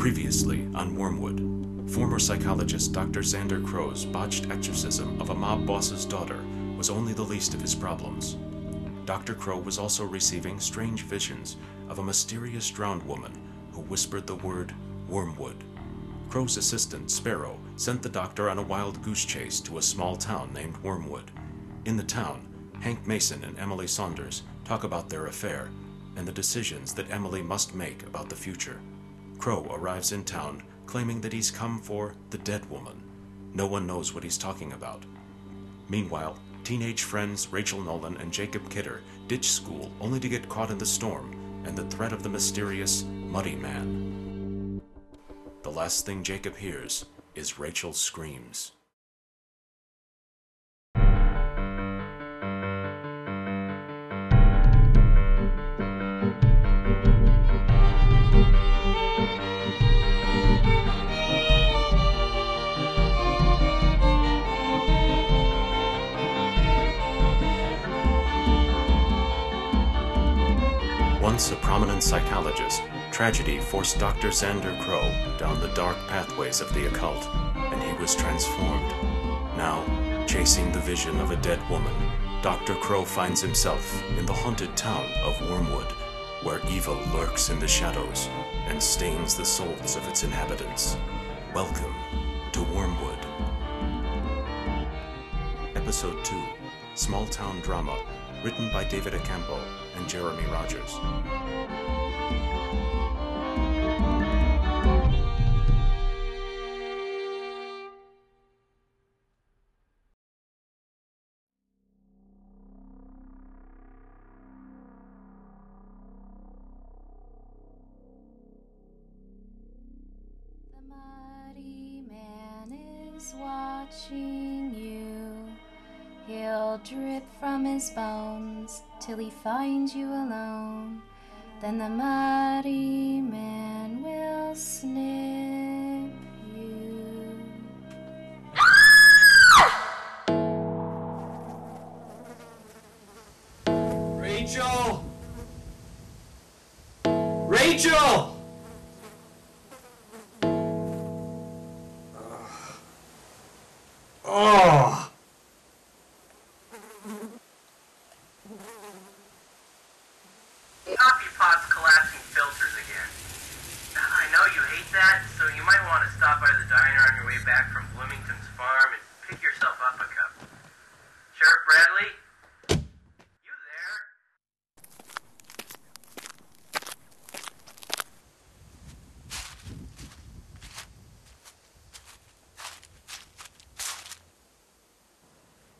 Previously on Wormwood, former psychologist Dr. Xander Crow's botched exorcism of a mob boss's daughter was only the least of his problems. Dr. Crow was also receiving strange visions of a mysterious drowned woman who whispered the word Wormwood. Crow's assistant, Sparrow, sent the doctor on a wild goose chase to a small town named Wormwood. In the town, Hank Mason and Emily Saunders talk about their affair and the decisions that Emily must make about the future. Crow arrives in town claiming that he's come for the dead woman. No one knows what he's talking about. Meanwhile, teenage friends Rachel Nolan and Jacob Kidder ditch school only to get caught in the storm and the threat of the mysterious Muddy Man. The last thing Jacob hears is Rachel's screams. Once a prominent psychologist, tragedy forced Dr. Xander Crow down the dark pathways of the occult, and he was transformed. Now, chasing the vision of a dead woman, Dr. Crow finds himself in the haunted town of Wormwood, where evil lurks in the shadows and stains the souls of its inhabitants. Welcome to Wormwood. Episode 2 Small Town Drama, written by David Acampo and Jeremy Rogers. Bones till he finds you alone. Then the Muddy Man will snip you. Rachel! Rachel! Oh! The Optipod's collapsing filters again. I know you hate that, so you might want to stop by the diner on your way back from Bloomington's farm and pick yourself up a cup. Sheriff Bradley? You there?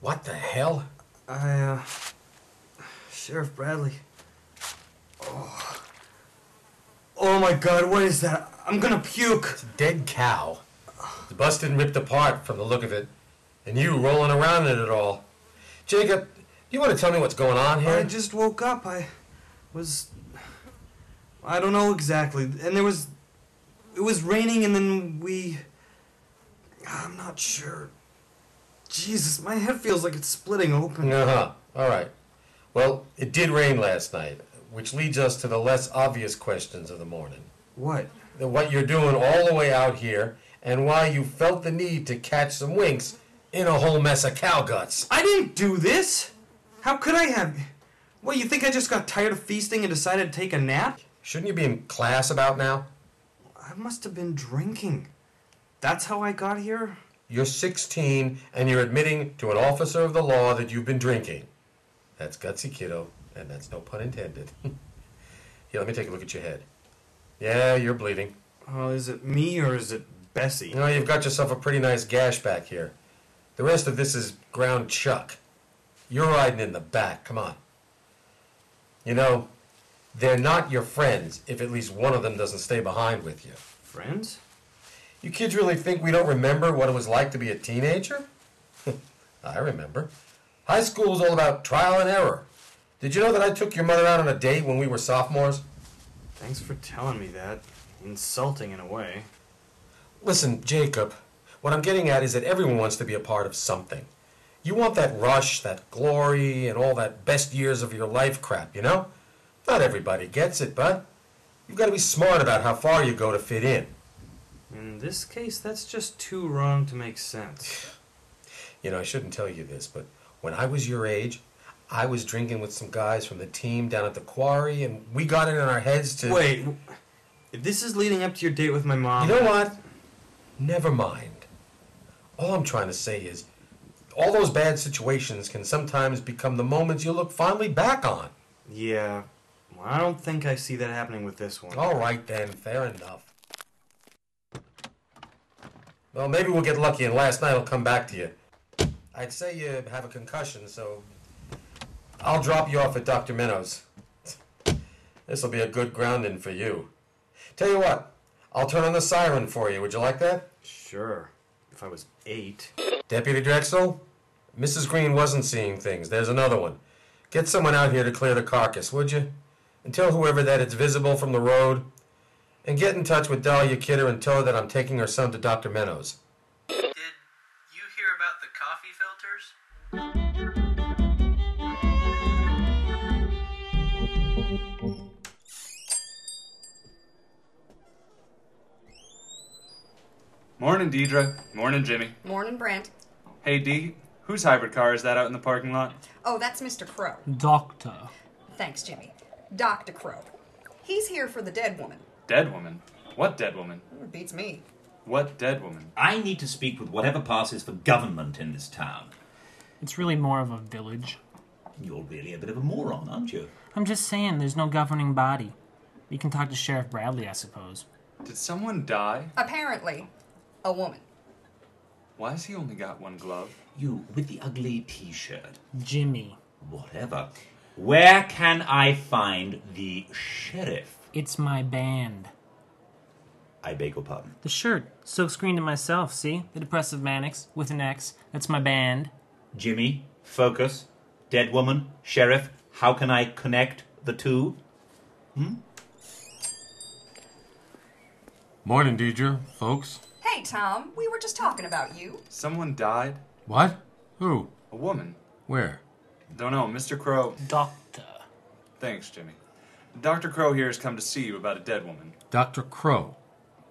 What the hell? I, uh. Sheriff Bradley. Oh. Oh my god, what is that? I'm gonna puke. Dead cow. It's busted and ripped apart from the look of it. And you rolling around in it all. Jacob, do you want to tell me what's going on here? I just woke up. I was. I don't know exactly. And there was. It was raining, and then we. I'm not sure. Jesus, my head feels like it's splitting open. Uh-huh. All right. Well, it did rain last night, which leads us to the less obvious questions of the morning. What? What you're doing all the way out here, and why you felt the need to catch some winks in a whole mess of cow guts. I didn't do this! How could I have. What, you think I just got tired of feasting and decided to take a nap? Shouldn't you be in class about now? I must have been drinking. That's how I got here? You're 16 and you're admitting to an officer of the law that you've been drinking. That's gutsy, kiddo, and that's no pun intended. Here, let me take a look at your head. Yeah, you're bleeding. Oh, is it me or is it Bessie? You know, you've got yourself a pretty nice gash back here. The rest of this is ground chuck. You're riding in the back. Come on. You know, they're not your friends if at least one of them doesn't stay behind with you. Friends? You kids really think we don't remember what it was like to be a teenager? I remember. High school was all about trial and error. Did you know that I took your mother out on a date when we were sophomores? Thanks for telling me that. Insulting in a way. Listen, Jacob, what I'm getting at is that everyone wants to be a part of something. You want that rush, that glory, and all that best years of your life crap, you know? Not everybody gets it, bud. You've got to be smart about how far you go to fit in. In this case, that's just too wrong to make sense. You know, I shouldn't tell you this, but when I was your age, I was drinking with some guys from the team down at the quarry, and we got it in our heads to. Wait, if this is leading up to your date with my mom. You know what? Never mind. All I'm trying to say is, all those bad situations can sometimes become the moments you look fondly back on. Yeah, well, I don't think I see that happening with this one. All right then, fair enough. Well, maybe we'll get lucky and last night will come back to you. I'd say you have a concussion, so I'll drop you off at Dr. Minnows. This'll be a good grounding for you. Tell you what, I'll turn on the siren for you. Would you like that? Sure, if I was eight. Deputy Drexel, Mrs. Green wasn't seeing things. There's another one. Get someone out here to clear the carcass, would you? And tell whoever that it's visible from the road. And get in touch with Dahlia Kidder and tell her that I'm taking her son to Dr. Meadows. Did you hear about the coffee filters? Morning, Deidre. Morning, Jimmy. Morning, Brent. Hey, Dee. Whose hybrid car is that out in the parking lot? Oh, that's Mr. Crow. Doctor. Thanks, Jimmy. Dr. Crow. He's here for the dead woman. Dead woman. What dead woman? It beats me. What dead woman? I need to speak with whatever passes for government in this town. It's really more of a village. You're really a bit of a moron, aren't you? I'm just saying, there's no governing body. We can talk to Sheriff Bradley, I suppose. Did someone die? Apparently, a woman. Why has he only got one glove? You with the ugly t shirt. Jimmy. Whatever. Where can I find the sheriff? It's my band. I beg your. The shirt. Silk screened it myself, see? The Depressive Manics, with an X. That's my band. Jimmy, focus. Dead woman, sheriff, how can I connect the two? Hmm? Morning, Deidre, folks. Hey, Tom, we were just talking about you. Someone died? What? Who? A woman? Where? Don't know. Mr. Crow. Doctor. Thanks, Jimmy. Dr. Crow here has come to see you about a dead woman. Dr. Crow.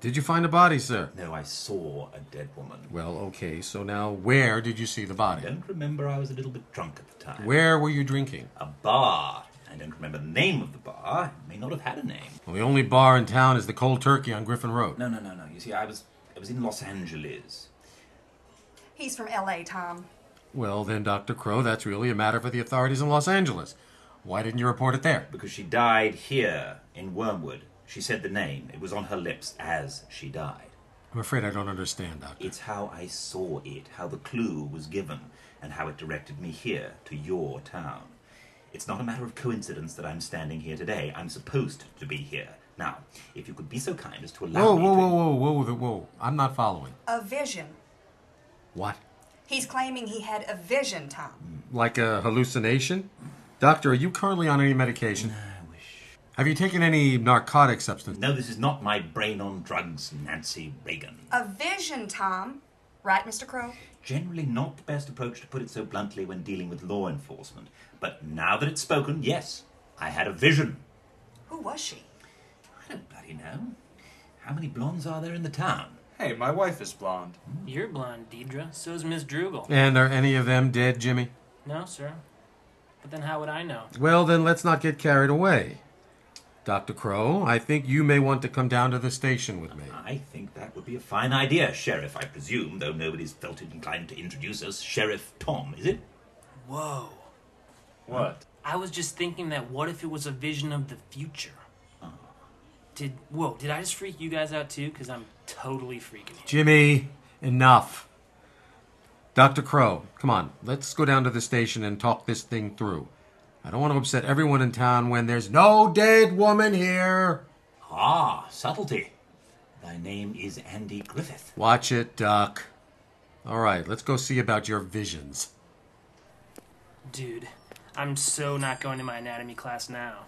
Did you find a body, sir? No, I saw a dead woman. Well, okay, so now where did you see the body? I don't remember, I was a little bit drunk at the time. Where were you drinking? A bar. I don't remember the name of the bar. It may not have had a name. Well, the only bar in town is the Cold Turkey on Griffin Road. No, no, no, no. You see, I was I was in Los Angeles. He's from L.A., Tom. Well, then, Dr. Crow, that's really a matter for the authorities in Los Angeles. Why didn't you report it there? Because she died here in Wormwood. She said the name. It was on her lips as she died. I'm afraid I don't understand, Doctor. It's how I saw it, how the clue was given, and how it directed me here to your town. It's not a matter of coincidence that I'm standing here today. I'm supposed to be here. Now, if you could be so kind as to allow Whoa, me whoa, to... whoa, whoa, whoa, whoa, whoa. I'm not following. A vision. What? He's claiming he had a vision, Tom. Like a hallucination? Doctor, are you currently on any medication? I wish... Have you taken any narcotic substance? No, this is not my brain on drugs, Nancy Reagan. A vision, Tom. Right, Mr. Crow? Generally not the best approach to put it so bluntly when dealing with law enforcement. But now that it's spoken, yes, I had a vision. Who was she? I don't bloody know. How many blondes are there in the town? Hey, my wife is blonde. You're blonde, Deidre. So's Miss Drugel. And are any of them dead, Jimmy? No, sir. But then how would I know? Well, then let's not get carried away. Dr. Crow, I think you may want to come down to the station with me. I think that would be a fine idea, Sheriff, I presume, though nobody's felt it inclined to introduce us. Sheriff Tom, is it? Whoa. What? I was just thinking that what if it was a vision of the future? Uh-huh. Did whoa? Did I just freak you guys out too? Because I'm totally freaking you. Jimmy, enough. Dr. Crow, come on, let's go down to the station and talk this thing through. I don't want to upset everyone in town when there's no dead woman here. Ah, subtlety. Thy name is Andy Griffith. Watch it, Doc. All right, let's go see about your visions. Dude, I'm so not going to my anatomy class now.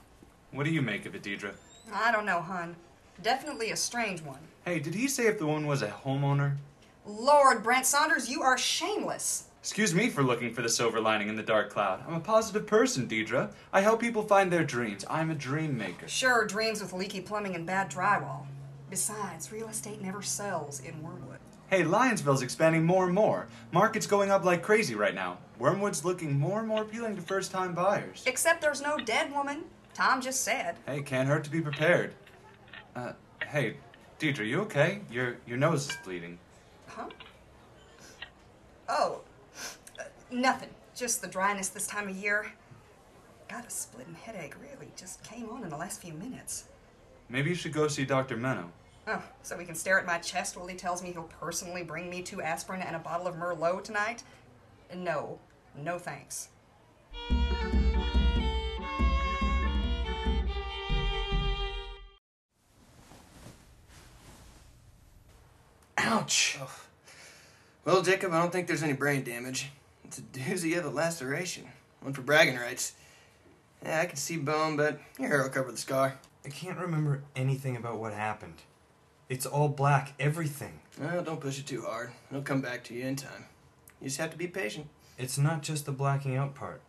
What do you make of it, Deidre? I don't know, hun. Definitely a strange one. Hey, did he say if the woman was a homeowner? Lord, Brent Saunders, you are shameless. Excuse me for looking for the silver lining in the dark cloud. I'm a positive person, Deidre. I help people find their dreams. I'm a dream maker. Sure, dreams with leaky plumbing and bad drywall. Besides, real estate never sells in Wormwood. Hey, Lionsville's expanding more and more. Market's going up like crazy right now. Wormwood's looking more and more appealing to first time buyers. Except there's no dead woman. Tom just said. Hey, can't hurt to be prepared. Uh, hey, Deidre, you okay? Your your nose is bleeding. Huh? Oh, uh, nothing. Just the dryness this time of year. Got a splitting headache, really. Just came on in the last few minutes. Maybe you should go see Dr. Minnow. Oh, so we can stare at my chest while he tells me he'll personally bring me two aspirin and a bottle of Merlot tonight? No. No thanks. Ouch. Well, Jacob, I don't think there's any brain damage. It's a doozy of a laceration. One for bragging rights. Yeah, I can see bone, but your hair will cover the scar. I can't remember anything about what happened. It's all black, everything. Well, don't push it too hard. It'll come back to you in time. You just have to be patient. It's not just the blacking out part.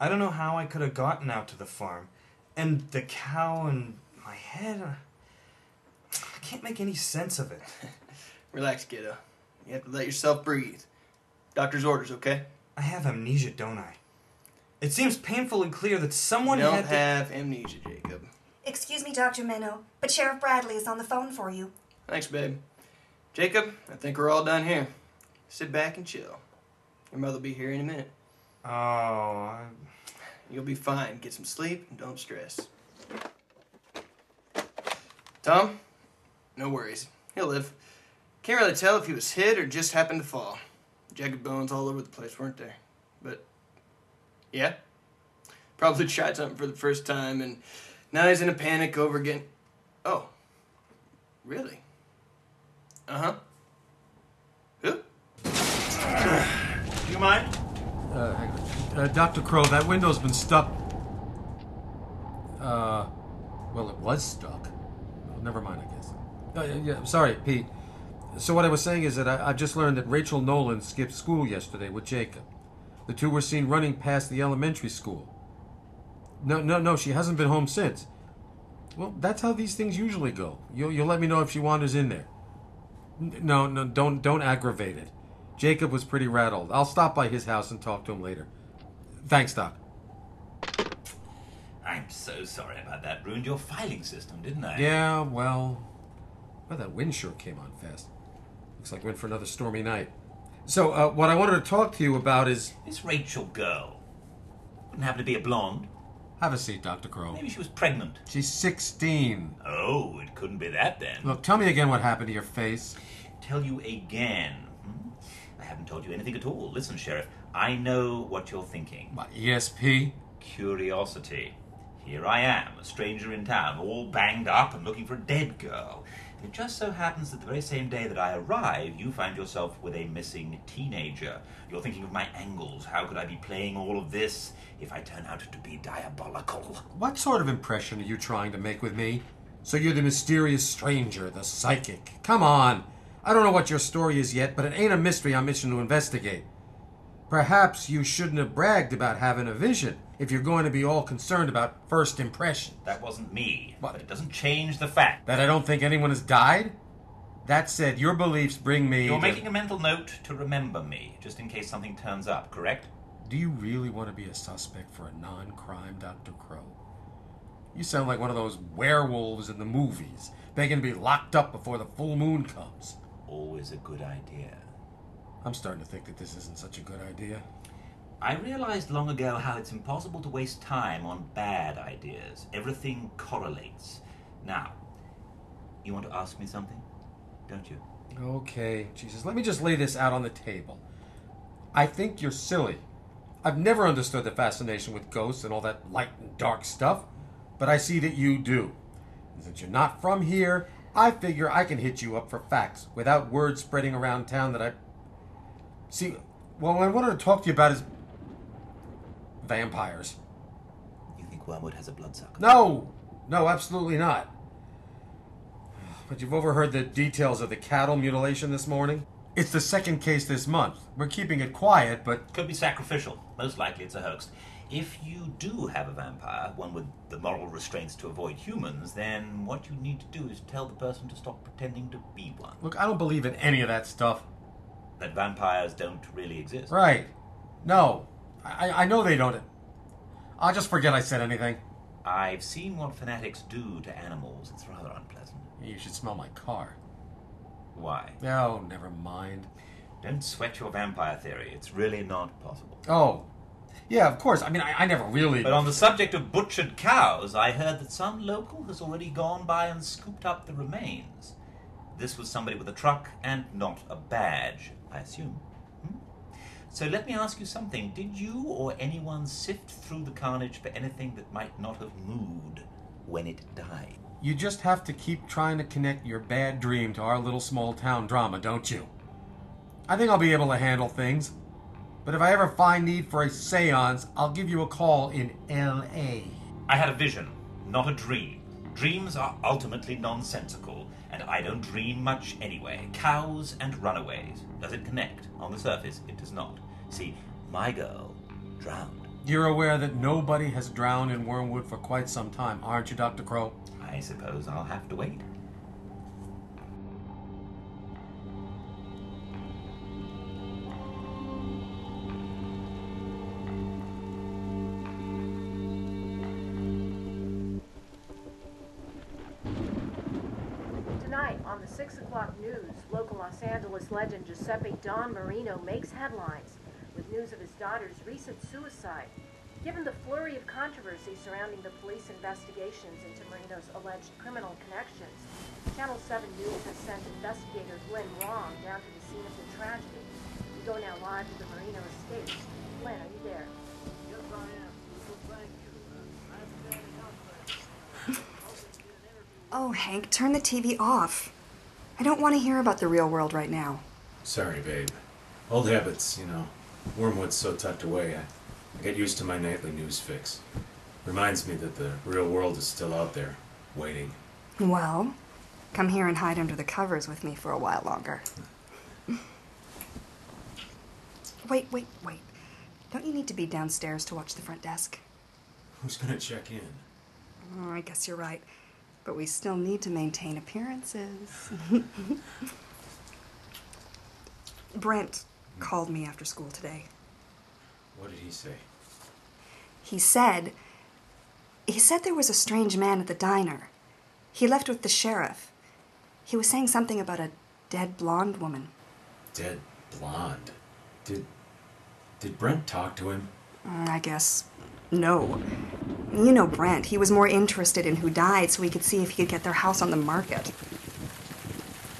I don't know how I could have gotten out to the farm. And the cow and my head. uh, I can't make any sense of it. Relax, kiddo. You have to let yourself breathe. Doctor's orders, okay? I have amnesia, don't I? It seems painful and clear that someone you don't had to- have amnesia, Jacob. Excuse me, Dr. Minnow, but Sheriff Bradley is on the phone for you. Thanks, babe. Jacob, I think we're all done here. Sit back and chill. Your mother'll be here in a minute. Oh, I... You'll be fine. Get some sleep and don't stress. Tom? No worries. He'll live. Can't really tell if he was hit or just happened to fall. Jagged bones all over the place, weren't there? But, yeah. Probably tried something for the first time and now he's in a panic over getting. Oh. Really? Uh huh. Who? Do you mind? Uh, hang on. Uh, Dr. Crow, that window's been stuck. Uh, well, it was stuck. Oh, never mind, I guess. Uh, yeah, sorry, Pete. So what I was saying is that I, I've just learned that Rachel Nolan skipped school yesterday with Jacob. The two were seen running past the elementary school. No, no, no, she hasn't been home since. Well, that's how these things usually go. You'll, you'll let me know if she wanders in there. N- No, no, don't, don't aggravate it. Jacob was pretty rattled. I'll stop by his house and talk to him later. Thanks, Doc. I'm so sorry about that. Ruined your filing system, didn't I? Yeah, well, well, that wind sure came on fast. Looks like we're in for another stormy night. So, uh, what I wanted to talk to you about is. This Rachel girl. Wouldn't happen to be a blonde. Have a seat, Dr. Crow. Maybe she was pregnant. She's 16. Oh, it couldn't be that then. Look, tell me again what happened to your face. Tell you again. Hmm? I haven't told you anything at all. Listen, Sheriff, I know what you're thinking. What, ESP? Curiosity. Here I am, a stranger in town, all banged up and looking for a dead girl. It just so happens that the very same day that I arrive, you find yourself with a missing teenager. You're thinking of my angles. How could I be playing all of this if I turn out to be diabolical? What sort of impression are you trying to make with me? So you're the mysterious stranger, the psychic. Come on. I don't know what your story is yet, but it ain't a mystery I'm mission to investigate. Perhaps you shouldn't have bragged about having a vision if you're going to be all concerned about first impression. That wasn't me. But it doesn't change the fact. That I don't think anyone has died? That said, your beliefs bring me. You're to- making a mental note to remember me, just in case something turns up, correct? Do you really want to be a suspect for a non crime, Dr. Crow? You sound like one of those werewolves in the movies, begging to be locked up before the full moon comes. Always a good idea. I'm starting to think that this isn't such a good idea. I realized long ago how it's impossible to waste time on bad ideas. Everything correlates. Now, you want to ask me something? Don't you? Okay, Jesus, let me just lay this out on the table. I think you're silly. I've never understood the fascination with ghosts and all that light and dark stuff, but I see that you do. And since you're not from here, I figure I can hit you up for facts without word spreading around town that I. See, well, what I wanted to talk to you about is. Vampires. You think Wormwood has a bloodsucker? No! No, absolutely not. But you've overheard the details of the cattle mutilation this morning? It's the second case this month. We're keeping it quiet, but. Could be sacrificial. Most likely it's a hoax. If you do have a vampire, one with the moral restraints to avoid humans, then what you need to do is tell the person to stop pretending to be one. Look, I don't believe in any of that stuff. That vampires don't really exist. Right. No. I, I know they don't. I'll just forget I said anything. I've seen what fanatics do to animals. It's rather unpleasant. You should smell my car. Why? Oh, never mind. Don't sweat your vampire theory. It's really not possible. Oh. Yeah, of course. I mean, I, I never really. But on the subject of butchered cows, I heard that some local has already gone by and scooped up the remains. This was somebody with a truck and not a badge, I assume. So let me ask you something. Did you or anyone sift through the carnage for anything that might not have moved when it died? You just have to keep trying to connect your bad dream to our little small town drama, don't you? I think I'll be able to handle things. But if I ever find need for a seance, I'll give you a call in L.A. I had a vision, not a dream. Dreams are ultimately nonsensical, and I don't dream much anyway. Cows and runaways. Does it connect? On the surface, it does not. See, my girl drowned. You're aware that nobody has drowned in Wormwood for quite some time, aren't you, Dr. Crow? I suppose I'll have to wait. Tonight on the 6 o'clock news, local Los Angeles legend Giuseppe Don Marino makes headlines with news of his daughter's recent suicide. Given the flurry of controversy surrounding the police investigations into Marino's alleged criminal connections, Channel 7 News has sent investigator Glenn Wrong down to the scene of the tragedy. We go now live to the Marino estate. Glenn, are you there? Yes, I am. Thank you. Oh, Hank, turn the TV off. I don't want to hear about the real world right now. Sorry, babe. Old habits, you know. Wormwood's so tucked away, I, I get used to my nightly news fix. Reminds me that the real world is still out there, waiting. Well, come here and hide under the covers with me for a while longer. wait, wait, wait. Don't you need to be downstairs to watch the front desk? Who's gonna check in? Oh, I guess you're right. But we still need to maintain appearances. Brent called me after school today. What did he say? He said. He said there was a strange man at the diner. He left with the sheriff. He was saying something about a dead blonde woman. Dead blonde. Did. Did Brent talk to him? Mm, I guess no. You know Brent. He was more interested in who died so he could see if he could get their house on the market.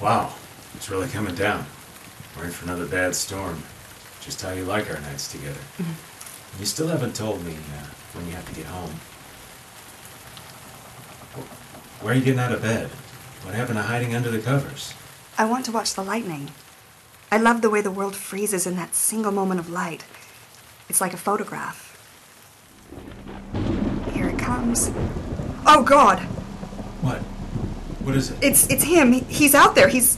Wow, it's really coming down. We're in for another bad storm. Just how you like our nights together. You still haven't told me uh, when you have to get home. Where are you getting out of bed? What happened to hiding under the covers? I want to watch the lightning. I love the way the world freezes in that single moment of light. It's like a photograph. Here it comes. Oh God! What? What is it? It's it's him. He- He's out there. He's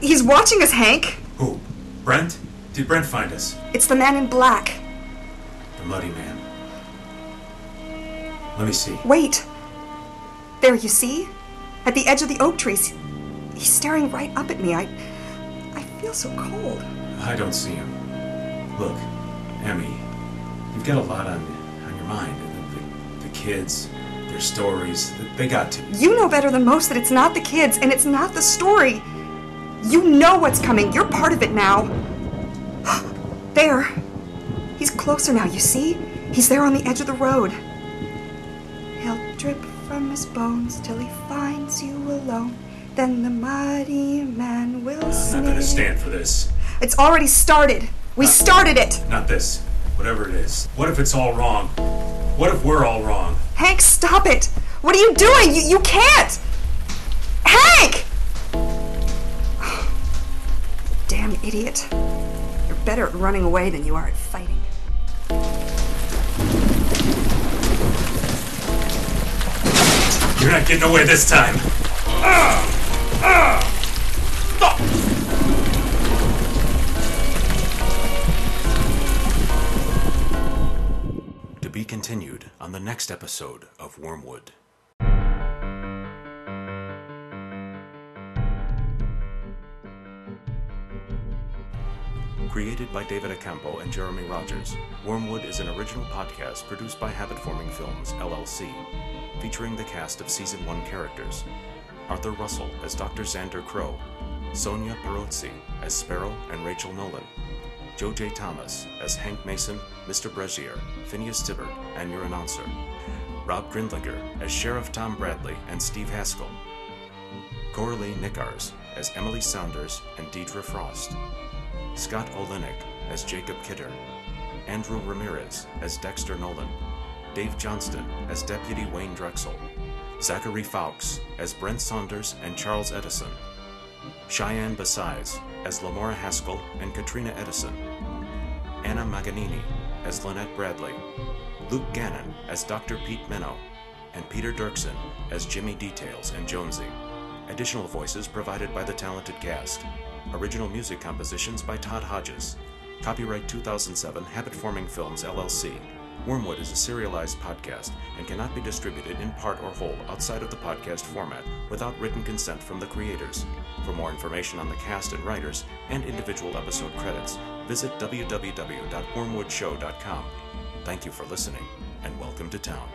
he's watching us, Hank. Who? Brent? Did Brent find us? It's the man in black. The Muddy Man. Let me see. Wait. There, you see? At the edge of the oak trees. He's staring right up at me. I I feel so cold. I don't see him. Look, Emmy, you've got a lot on, on your mind. The, the, the kids, their stories, they got to. You know better than most that it's not the kids and it's not the story. You know what's coming. You're part of it now. there. He's closer now, you see? He's there on the edge of the road. He'll drip from his bones till he finds you alone. Then the Muddy Man will I'm not gonna stand for this. It's already started. We started it. Not this. Whatever it is. What if it's all wrong? What if we're all wrong? Hank, stop it! What are you doing? You, you can't! Hank! Idiot. You're better at running away than you are at fighting. You're not getting away this time. Ah! Ah! Stop! To be continued on the next episode of Wormwood. Created by David Acampo and Jeremy Rogers, Wormwood is an original podcast produced by Habit Forming Films, LLC, featuring the cast of Season 1 characters Arthur Russell as Dr. Xander Crow, Sonia Perozzi as Sparrow and Rachel Nolan, Joe J. Thomas as Hank Mason, Mr. Brezier, Phineas Tibbert, and your announcer, Rob Grindlinger as Sheriff Tom Bradley and Steve Haskell, Coralie Nickars as Emily Saunders and Deidre Frost, Scott Olenek as Jacob Kidder, Andrew Ramirez as Dexter Nolan, Dave Johnston as Deputy Wayne Drexel, Zachary Fawkes as Brent Saunders and Charles Edison, Cheyenne Basais as Lamora Haskell and Katrina Edison, Anna Maganini as Lynette Bradley, Luke Gannon as Dr. Pete Minnow, and Peter Dirksen as Jimmy Details and Jonesy. Additional voices provided by the talented cast. Original music compositions by Todd Hodges. Copyright 2007 Habit Forming Films LLC. Wormwood is a serialized podcast and cannot be distributed in part or whole outside of the podcast format without written consent from the creators. For more information on the cast and writers and individual episode credits, visit www.wormwoodshow.com. Thank you for listening, and welcome to town.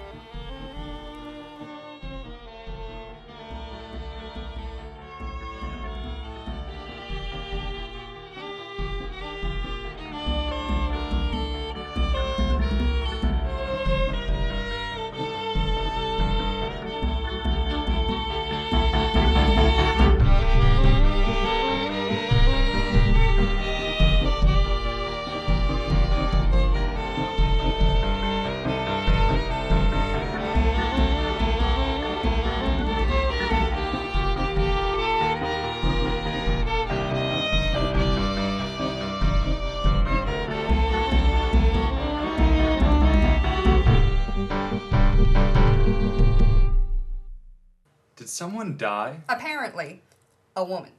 Someone die? Apparently, a woman.